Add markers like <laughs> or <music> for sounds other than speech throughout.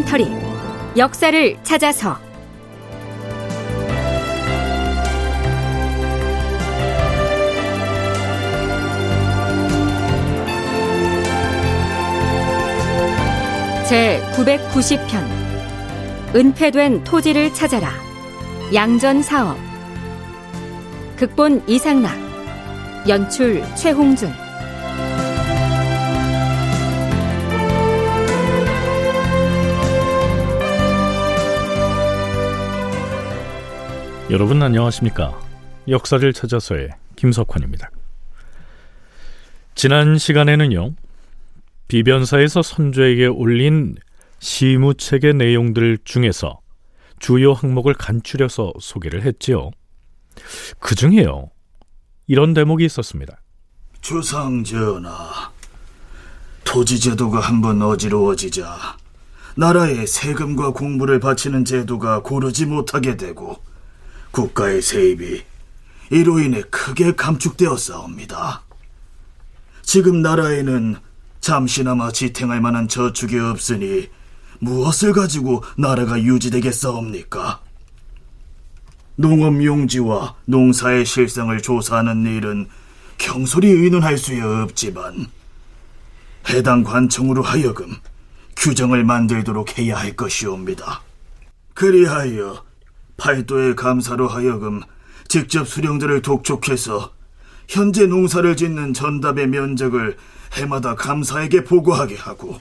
다큐멘터리. 역사를 찾아서. 제 990편. 은폐된 토지를 찾아라. 양전 사업. 극본 이상락. 연출 최홍준 여러분 안녕하십니까? 역사를 찾아서의 김석환입니다. 지난 시간에는요. 비변사에서 선조에게 올린 시무책의 내용들 중에서 주요 항목을 간추려서 소개를 했지요. 그 중에요. 이런 대목이 있었습니다. 주상 전하, 토지 제도가 한번 어지러워지자 나라에 세금과 공부를 바치는 제도가 고르지 못하게 되고 국가의 세입이 이로 인해 크게 감축되었사옵니다. 지금 나라에는 잠시나마 지탱할 만한 저축이 없으니 무엇을 가지고 나라가 유지되겠사옵니까? 농업 용지와 농사의 실상을 조사하는 일은 경솔히 의논할 수 없지만 해당 관청으로 하여금 규정을 만들도록 해야 할 것이옵니다. 그리하여 팔도의 감사로 하여금 직접 수령들을 독촉해서 현재 농사를 짓는 전답의 면적을 해마다 감사에게 보고하게 하고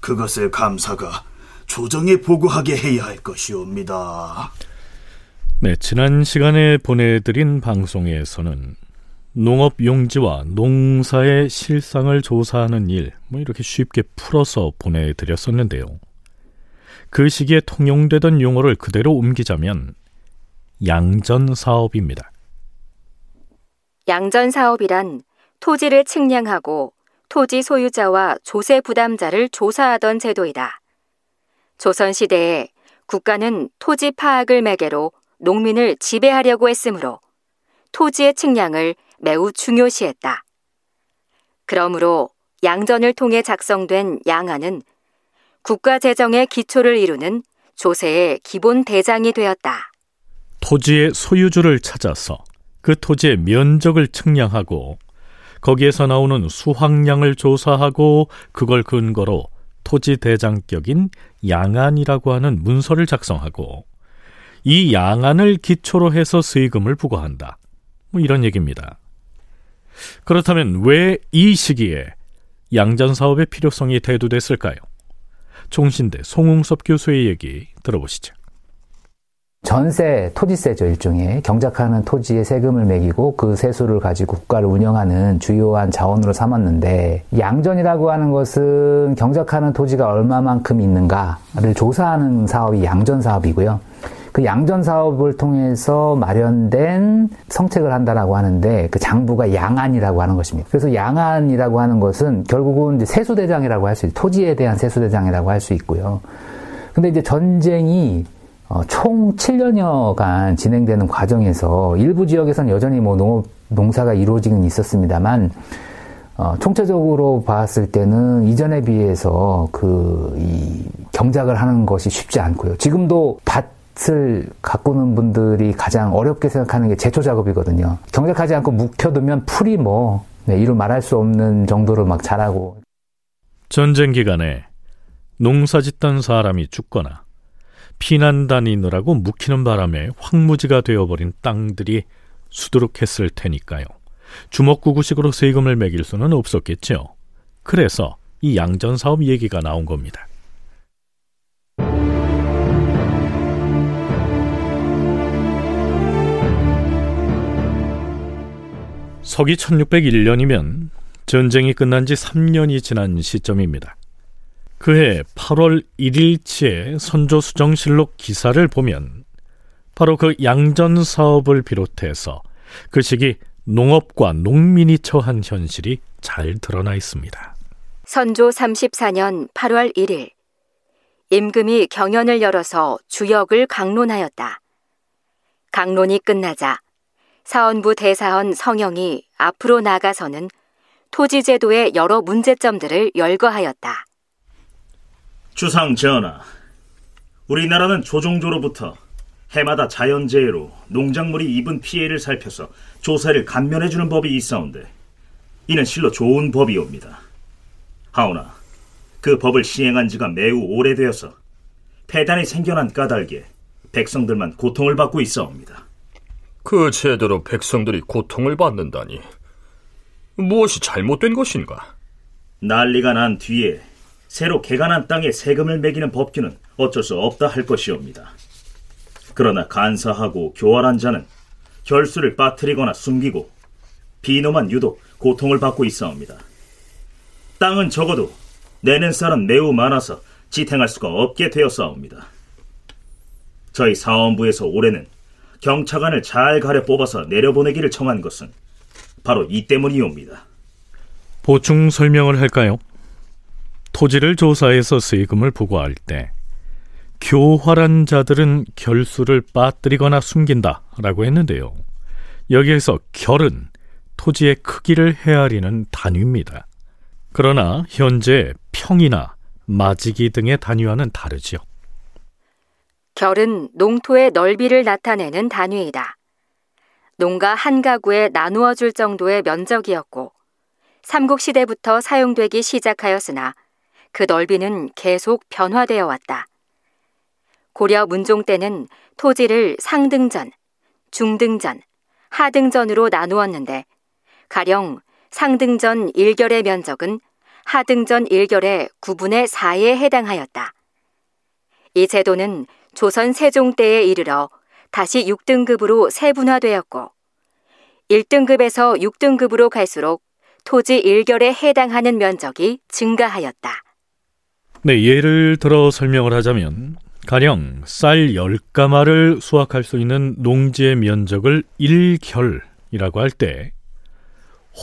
그것을 감사가 조정에 보고하게 해야 할 것이옵니다. 네, 지난 시간에 보내드린 방송에서는 농업 용지와 농사의 실상을 조사하는 일, 뭐 이렇게 쉽게 풀어서 보내드렸었는데요. 그 시기에 통용되던 용어를 그대로 옮기자면 양전 사업입니다. 양전 사업이란 토지를 측량하고 토지 소유자와 조세 부담자를 조사하던 제도이다. 조선시대에 국가는 토지 파악을 매개로 농민을 지배하려고 했으므로 토지의 측량을 매우 중요시했다. 그러므로 양전을 통해 작성된 양안은 국가 재정의 기초를 이루는 조세의 기본 대장이 되었다. 토지의 소유주를 찾아서 그 토지의 면적을 측량하고 거기에서 나오는 수확량을 조사하고 그걸 근거로 토지 대장격인 양안이라고 하는 문서를 작성하고 이 양안을 기초로 해서 세금을 부과한다. 뭐 이런 얘기입니다. 그렇다면 왜 이 시기에 양전 사업의 필요성이 대두됐을까요? 총신대 송웅섭 교수의 얘기 들어보시죠. 전세, 토지세죠, 일종의. 경작하는 토지에 세금을 매기고 그 세수를 가지고 국가를 운영하는 주요한 자원으로 삼았는데, 양전이라고 하는 것은 경작하는 토지가 얼마만큼 있는가를 조사하는 사업이 양전 사업이고요. 그 양전 사업을 통해서 마련된 성책을 한다라고 하는데 그 장부가 양안이라고 하는 것입니다. 그래서 양안이라고 하는 것은 결국은 세수대장이라고 할 수 있, 토지에 대한 세수대장이라고 할 수 있고요. 근데 이제 전쟁이 어, 총 7년여간 진행되는 과정에서 일부 지역에서는 여전히 뭐 농업, 농사가 이루어지긴 있었습니다만, 어, 총체적으로 봤을 때는 이전에 비해서 그, 이, 경작을 하는 것이 쉽지 않고요. 지금도 밭 을 가꾸는 분들이 가장 어렵게 생각하는 게 제초 작업이거든요. 경작하지 않고 묵혀두면 풀이 뭐, 네, 이루 말할 수 없는 정도로 막 자라고. 전쟁 기간에 농사 짓던 사람이 죽거나 피난 다니느라고 묵히는 바람에 황무지가 되어버린 땅들이 수두룩했을 테니까요. 주먹구구식으로 세금을 매길 수는 없었겠죠. 그래서 이 양전 사업 얘기가 나온 겁니다. 서기 1601년이면 전쟁이 끝난 지 3년이 지난 시점입니다. 그해 8월 1일치의 선조 수정실록 기사를 보면 바로 그 양전 사업을 비롯해서 그 시기 농업과 농민이 처한 현실이 잘 드러나 있습니다. 선조 34년 8월 1일 임금이 경연을 열어서 주역을 강론하였다. 강론이 끝나자 사원부 대사원 성영이 앞으로 나가서는 토지제도의 여러 문제점들을 열거하였다. 주상 전하, 우리나라는 조종조로부터 해마다 자연재해로 농작물이 입은 피해를 살펴서 조사를 감면해주는 법이 있어온데 이는 실로 좋은 법이옵니다. 하오나 그 법을 시행한 지가 매우 오래되어서 폐단이 생겨난 까닭에 백성들만 고통을 받고 있어옵니다. 그 제대로 백성들이 고통을 받는다니 무엇이 잘못된 것인가? 난리가 난 뒤에 새로 개간한 땅에 세금을 매기는 법규는 어쩔 수 없다 할 것이옵니다. 그러나 간사하고 교활한 자는 결수를 빠뜨리거나 숨기고 비놈만 유독 고통을 받고 있어옵니다. 땅은 적어도 내는 쌀은 매우 많아서 지탱할 수가 없게 되었사옵니다. 저희 사원부에서 올해는 경차관을 잘 가려 뽑아서 내려보내기를 청한 것은 바로 이 때문이옵니다. 보충 설명을 할까요? 토지를 조사해서 세금을 부과할 때 교활한 자들은 결수를 빠뜨리거나 숨긴다라고 했는데요. 여기에서 결은 토지의 크기를 헤아리는 단위입니다. 그러나 현재 평이나 마지기 등의 단위와는 다르지요. 결은 농토의 넓이를 나타내는 단위이다. 농가 한 가구에 나누어 줄 정도의 면적이었고 삼국시대부터 사용되기 시작하였으나 그 넓이는 계속 변화되어 왔다. 고려 문종 때는 토지를 상등전, 중등전, 하등전으로 나누었는데 가령 상등전 1결의 면적은 하등전 1결의 9분의 4에 해당하였다. 이 제도는 조선 세종 때에 이르러 다시 6등급으로 세분화되었고 1등급에서 6등급으로 갈수록 토지 1결에 해당하는 면적이 증가하였다. 네, 예를 들어 설명을 하자면 가령 쌀 10가마를 수확할 수 있는 농지의 면적을 1결이라고 할 때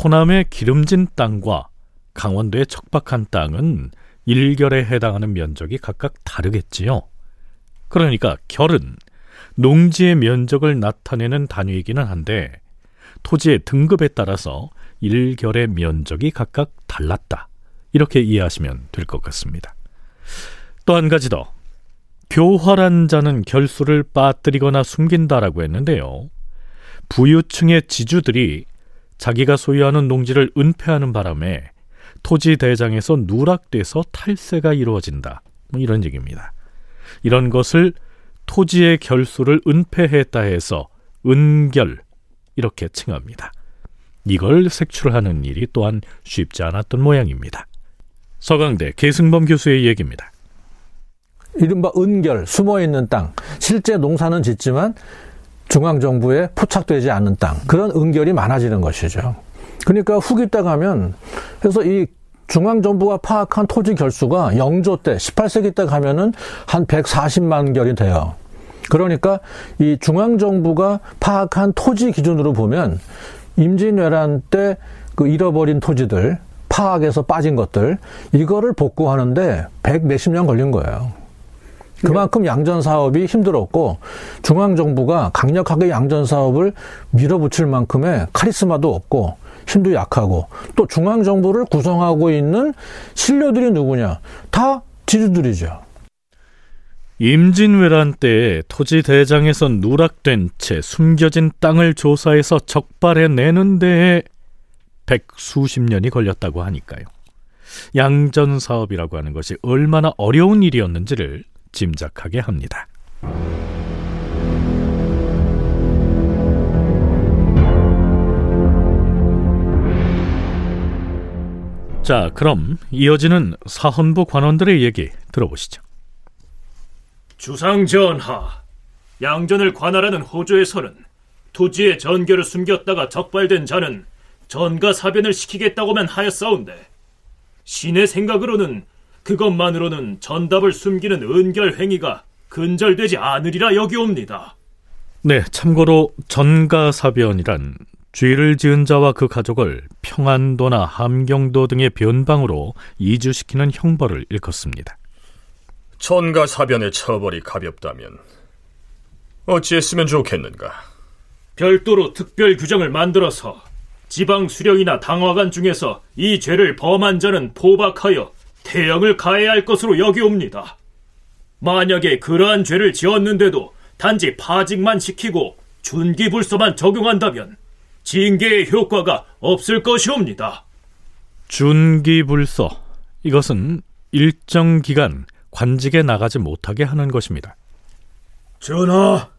호남의 기름진 땅과 강원도의 척박한 땅은 1결에 해당하는 면적이 각각 다르겠지요. 그러니까 결은 농지의 면적을 나타내는 단위이기는 한데 토지의 등급에 따라서 1결의 면적이 각각 달랐다. 이렇게 이해하시면 될 것 같습니다. 또 한 가지 더. 교활한 자는 결수를 빠뜨리거나 숨긴다라고 했는데요. 부유층의 지주들이 자기가 소유하는 농지를 은폐하는 바람에 토지 대장에서 누락돼서 탈세가 이루어진다. 뭐 이런 얘기입니다. 이런 것을 토지의 결수를 은폐했다 해서 은결 이렇게 칭합니다. 이걸 색출하는 일이 또한 쉽지 않았던 모양입니다. 서강대 계승범 교수의 얘기입니다. 이른바 은결, 숨어 있는 땅. 실제 농사는 짓지만 중앙정부에 포착되지 않는 땅. 그런 은결이 많아지는 것이죠. 그러니까 후기 때 가면, 그래서 이 중앙정부가 파악한 토지 결수가 영조 때, 18세기 때 가면은 한 140만 결이 돼요. 그러니까 이 중앙정부가 파악한 토지 기준으로 보면 임진왜란 때 그 잃어버린 토지들, 파악에서 빠진 것들, 이거를 복구하는데 100 몇십 년 걸린 거예요. 그만큼 양전 사업이 힘들었고 중앙 정부가 강력하게 양전 사업을 밀어붙일 만큼의 카리스마도 없고 힘도 약하고 또 중앙 정부를 구성하고 있는 신료들이 누구냐? 다 지주들이죠. 임진왜란 때 토지 대장에서 누락된 채 숨겨진 땅을 조사해서 적발해 내는 데에 백수십 년이 걸렸다고 하니까요. 양전 사업이라고 하는 것이 얼마나 어려운 일이었는지를 짐작하게 합니다. 자, 그럼 이어지는 사헌부 관원들의 얘기 들어보시죠. 주상 전하, 양전을 관할하는 호조에서는 토지의 전결을 숨겼다가 적발된 자는 전가 사변을 시키겠다고만 하였사온데 신의 생각으로는 그것만으로는 전답을 숨기는 은결 행위가 근절되지 않으리라 여기옵니다. 네, 참고로 전가 사변이란 죄를 지은 자와 그 가족을 평안도나 함경도 등의 변방으로 이주시키는 형벌을 일컫습니다. 전가 사변의 처벌이 가볍다면 어찌했으면 좋겠는가? 별도로 특별 규정을 만들어서 지방 수령이나 당화관 중에서 이 죄를 범한 자는 포박하여 태양을 가해야 할 것으로 여기옵니다. 만약에 그러한 죄를 지었는데도 단지 파직만 시키고 준기불서만 적용한다면 징계의 효과가 없을 것이옵니다. 준기불서 이것은 일정 기간 관직에 나가지 못하게 하는 것입니다. 전하,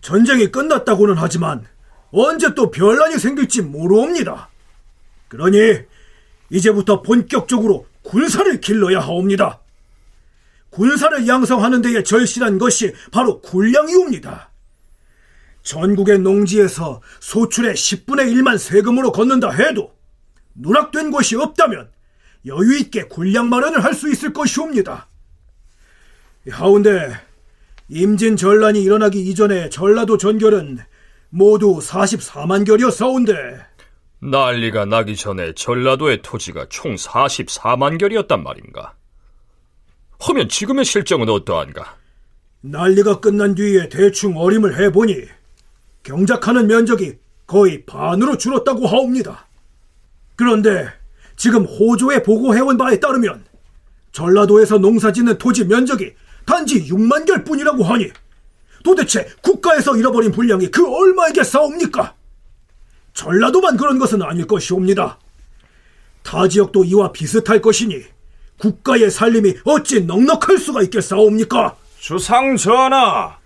전쟁이 끝났다고는 하지만 언제 또 변란이 생길지 모르옵니다. 그러니 이제부터 본격적으로 군사를 길러야 하옵니다. 군사를 양성하는 데에 절실한 것이 바로 군량이옵니다. 전국의 농지에서 소출의 10분의 1만 세금으로 걷는다 해도 누락된 곳이 없다면 여유 있게 군량 마련을 할 수 있을 것이옵니다. 하운데 임진 전란이 일어나기 이전에 전라도 전결은 모두 44만 결이었사온데 난리가 나기 전에 전라도의 토지가 총 44만 결이었단 말인가? 하면 지금의 실정은 어떠한가? 난리가 끝난 뒤에 대충 어림을 해보니 경작하는 면적이 거의 반으로 줄었다고 하옵니다. 그런데 지금 호조에 보고해온 바에 따르면 전라도에서 농사짓는 토지 면적이 단지 6만 결 뿐이라고 하니 도대체 국가에서 잃어버린 분량이 그 얼마에게 싸웁니까? 전라도만 그런 것은 아닐 것이옵니다. 타 지역도 이와 비슷할 것이니 국가의 살림이 어찌 넉넉할 수가 있겠사옵니까? 주상 전하,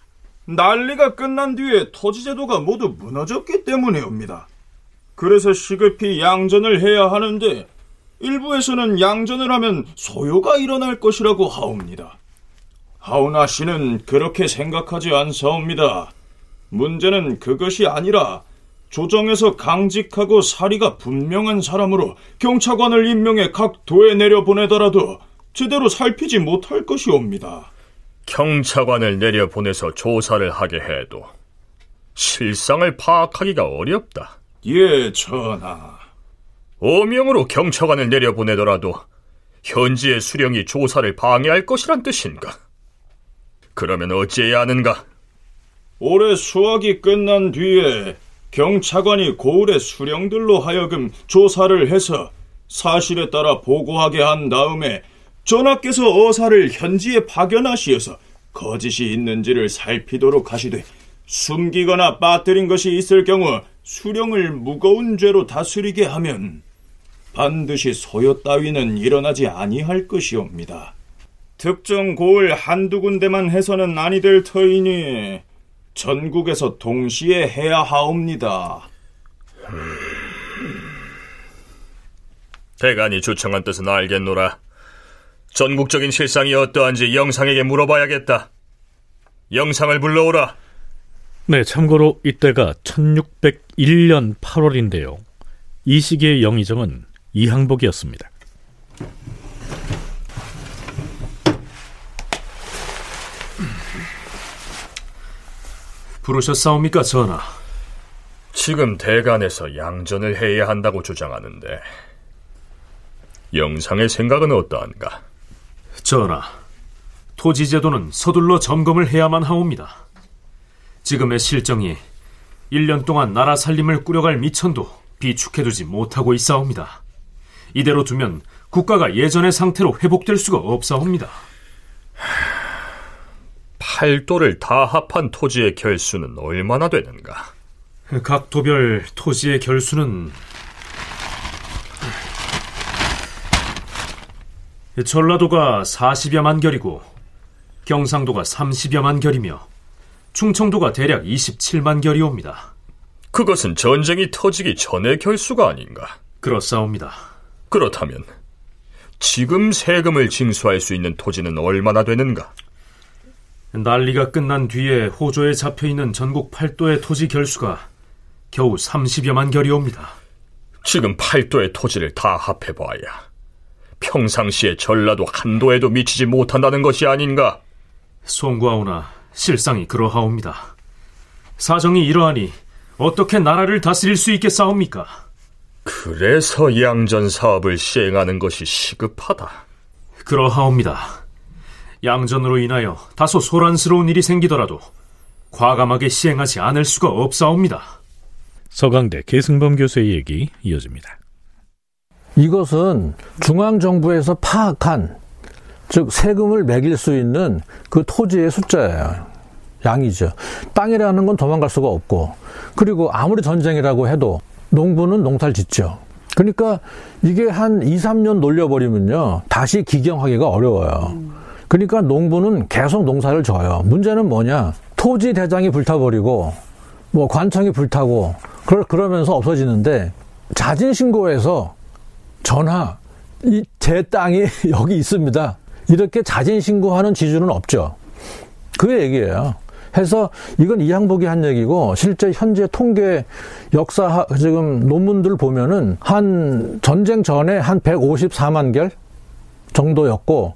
난리가 끝난 뒤에 토지제도가 모두 무너졌기 때문에옵니다. 그래서 시급히 양전을 해야 하는데 일부에서는 양전을 하면 소요가 일어날 것이라고 하옵니다. 하오나 씨는 그렇게 생각하지 않사옵니다. 문제는 그것이 아니라 조정에서 강직하고 사리가 분명한 사람으로 경차관을 임명해 각 도에 내려보내더라도 제대로 살피지 못할 것이옵니다. 경차관을 내려보내서 조사를 하게 해도 실상을 파악하기가 어렵다. 예, 전하. 오명으로 경차관을 내려보내더라도 현지의 수령이 조사를 방해할 것이란 뜻인가? 그러면 어찌해야 하는가? 올해 수확이 끝난 뒤에 경차관이 고을의 수령들로 하여금 조사를 해서 사실에 따라 보고하게 한 다음에 전하께서 어사를 현지에 파견하시어서 거짓이 있는지를 살피도록 하시되 숨기거나 빠뜨린 것이 있을 경우 수령을 무거운 죄로 다스리게 하면 반드시 소요 따위는 일어나지 아니할 것이옵니다. 특정 고을 한두 군데만 해서는 아니 될 터이니 전국에서 동시에 해야 하옵니다. 대간이 주청한 뜻은 알겠노라. 전국적인 실상이 어떠한지 영상에게 물어봐야겠다. 영상을 불러오라. 네, 참고로 이때가 1601년 8월인데요. 이 시기의 영의정은 이항복이었습니다. 부르셨사옵니까, 전하? 지금 대간에서 양전을 해야 한다고 주장하는데 영상의 생각은 어떠한가? 전하, 토지제도는 서둘러 점검을 해야만 하옵니다. 지금의 실정이 1년 동안 나라 살림을 꾸려갈 미천도 비축해두지 못하고 있사옵니다. 이대로 두면 국가가 예전의 상태로 회복될 수가 없사옵니다. 팔도를 다 합한 토지의 결수는 얼마나 되는가? 각 도별 토지의 결수는 전라도가 40여만 결이고 경상도가 30여만 결이며 충청도가 대략 27만 결이옵니다. 그것은 전쟁이 터지기 전의 결수가 아닌가? 그렇사옵니다. 그렇다면 지금 세금을 징수할 수 있는 토지는 얼마나 되는가? 난리가 끝난 뒤에 호조에 잡혀 있는 전국 팔도의 토지 결수가 겨우 30여만 결이옵니다. 지금 팔도의 토지를 다 합해봐야 평상시에 전라도 한도에도 미치지 못한다는 것이 아닌가? 송구하오나 실상이 그러하옵니다. 사정이 이러하니 어떻게 나라를 다스릴 수 있겠사옵니까? 그래서 양전 사업을 시행하는 것이 시급하다. 그러하옵니다. 양전으로 인하여 다소 소란스러운 일이 생기더라도 과감하게 시행하지 않을 수가 없사옵니다. 서강대 계승범 교수의 얘기 이어집니다. 이것은 중앙정부에서 파악한 즉 세금을 매길 수 있는 그 토지의 숫자예요. 양이죠. 땅이라는 건 도망갈 수가 없고 그리고 아무리 전쟁이라고 해도 농부는 농사를 짓죠. 그러니까 이게 한 2, 3년 놀려버리면요. 다시 기경하기가 어려워요. 그러니까 농부는 계속 농사를 져요. 문제는 뭐냐? 토지 대장이 불타버리고 뭐 관청이 불타고 그러면서 없어지는데 자진 신고해서 전화 이제 땅이 <laughs> 여기 있습니다. 이렇게 자진 신고하는 지주는 없죠. 그 얘기예요. 해서 이건 이항복이 한 얘기고 실제 현재 통계 역사 지금 논문들 보면은 한 전쟁 전에 한 154만 결 정도였고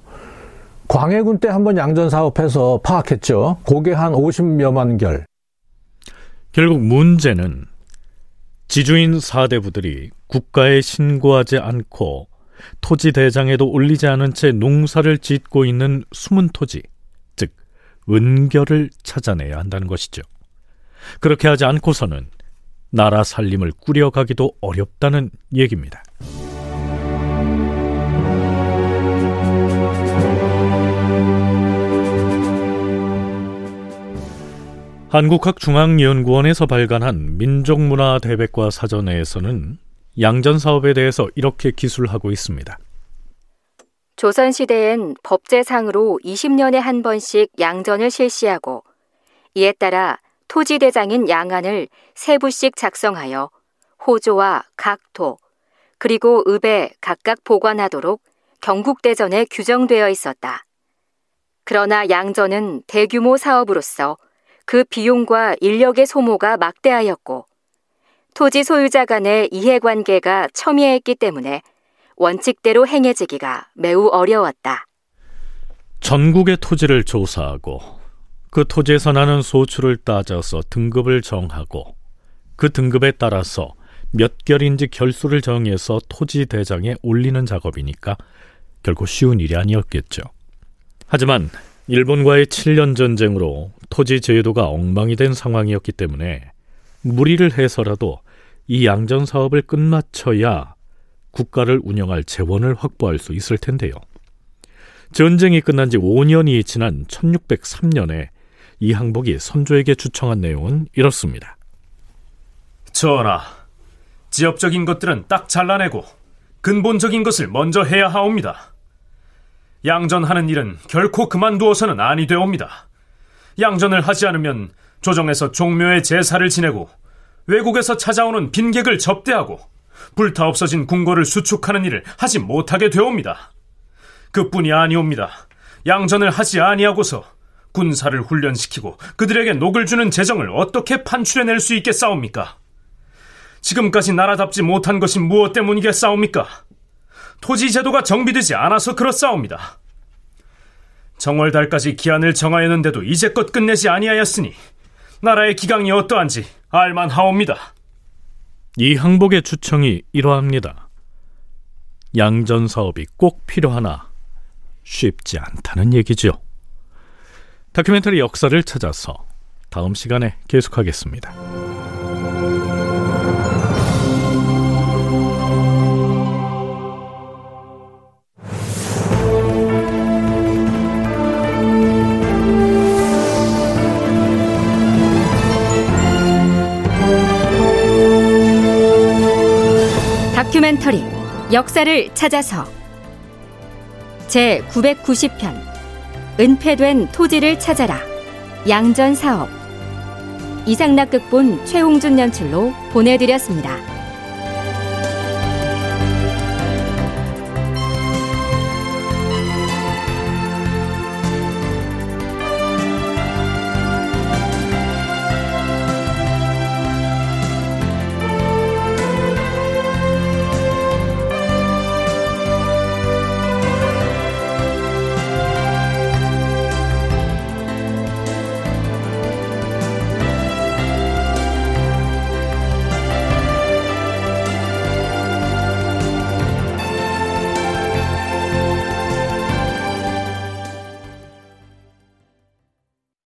광해군 때 한번 양전 사업해서 파악했죠. 그게 한 50여만 결. 결국 문제는 지주인 사대부들이 국가에 신고하지 않고 토지 대장에도 올리지 않은 채 농사를 짓고 있는 숨은 토지, 즉 은결을 찾아내야 한다는 것이죠. 그렇게 하지 않고서는 나라 살림을 꾸려가기도 어렵다는 얘기입니다. 한국학중앙연구원에서 발간한 민족문화 대백과 사전에서는 양전 사업에 대해서 이렇게 기술하고 있습니다. 조선시대엔 법제상으로 20년에 한 번씩 양전을 실시하고 이에 따라 토지대장인 양안을 세 부씩 작성하여 호조와 각토 그리고 읍에 각각 보관하도록 경국대전에 규정되어 있었다. 그러나 양전은 대규모 사업으로서 그 비용과 인력의 소모가 막대하였고 토지 소유자 간의 이해관계가 첨예했기 때문에 원칙대로 행해지기가 매우 어려웠다. 전국의 토지를 조사하고 그 토지에서 나는 소출을 따져서 등급을 정하고 그 등급에 따라서 몇 결인지 결수를 정해서 토지 대장에 올리는 작업이니까 결코 쉬운 일이 아니었겠죠. 하지만 일본과의 7년 전쟁으로 토지 제도가 엉망이 된 상황이었기 때문에 무리를 해서라도 이 양전 사업을 끝마쳐야 국가를 운영할 재원을 확보할 수 있을 텐데요. 전쟁이 끝난 지 5년이 지난 1603년에 이 항복이 선조에게 추청한 내용은 이렇습니다. 전하, 지역적인 것들은 딱 잘라내고 근본적인 것을 먼저 해야 하옵니다. 양전하는 일은 결코 그만두어서는 아니 되옵니다. 양전을 하지 않으면 조정에서 종묘의 제사를 지내고 외국에서 찾아오는 빈객을 접대하고 불타 없어진 궁궐을 수축하는 일을 하지 못하게 되옵니다. 그뿐이 아니옵니다. 양전을 하지 아니하고서 군사를 훈련시키고 그들에게 녹을 주는 재정을 어떻게 판출해낼 수 있겠사옵니까? 지금까지 나라답지 못한 것이 무엇 때문이겠사옵니까? 토지 제도가 정비되지 않아서 그렇사옵니다. 정월달까지 기한을 정하였는데도 이제껏 끝내지 아니하였으니 나라의 기강이 어떠한지 알만하옵니다. 이 항복의 추청이 이러합니다. 양전 사업이 꼭 필요하나 쉽지 않다는 얘기죠. 다큐멘터리 역사를 찾아서 다음 시간에 계속하겠습니다. 역사를 찾아서. 제 990편 은폐된 토지를 찾아라. 양전 사업. 이상락 극본 최홍준 연출로 보내드렸습니다.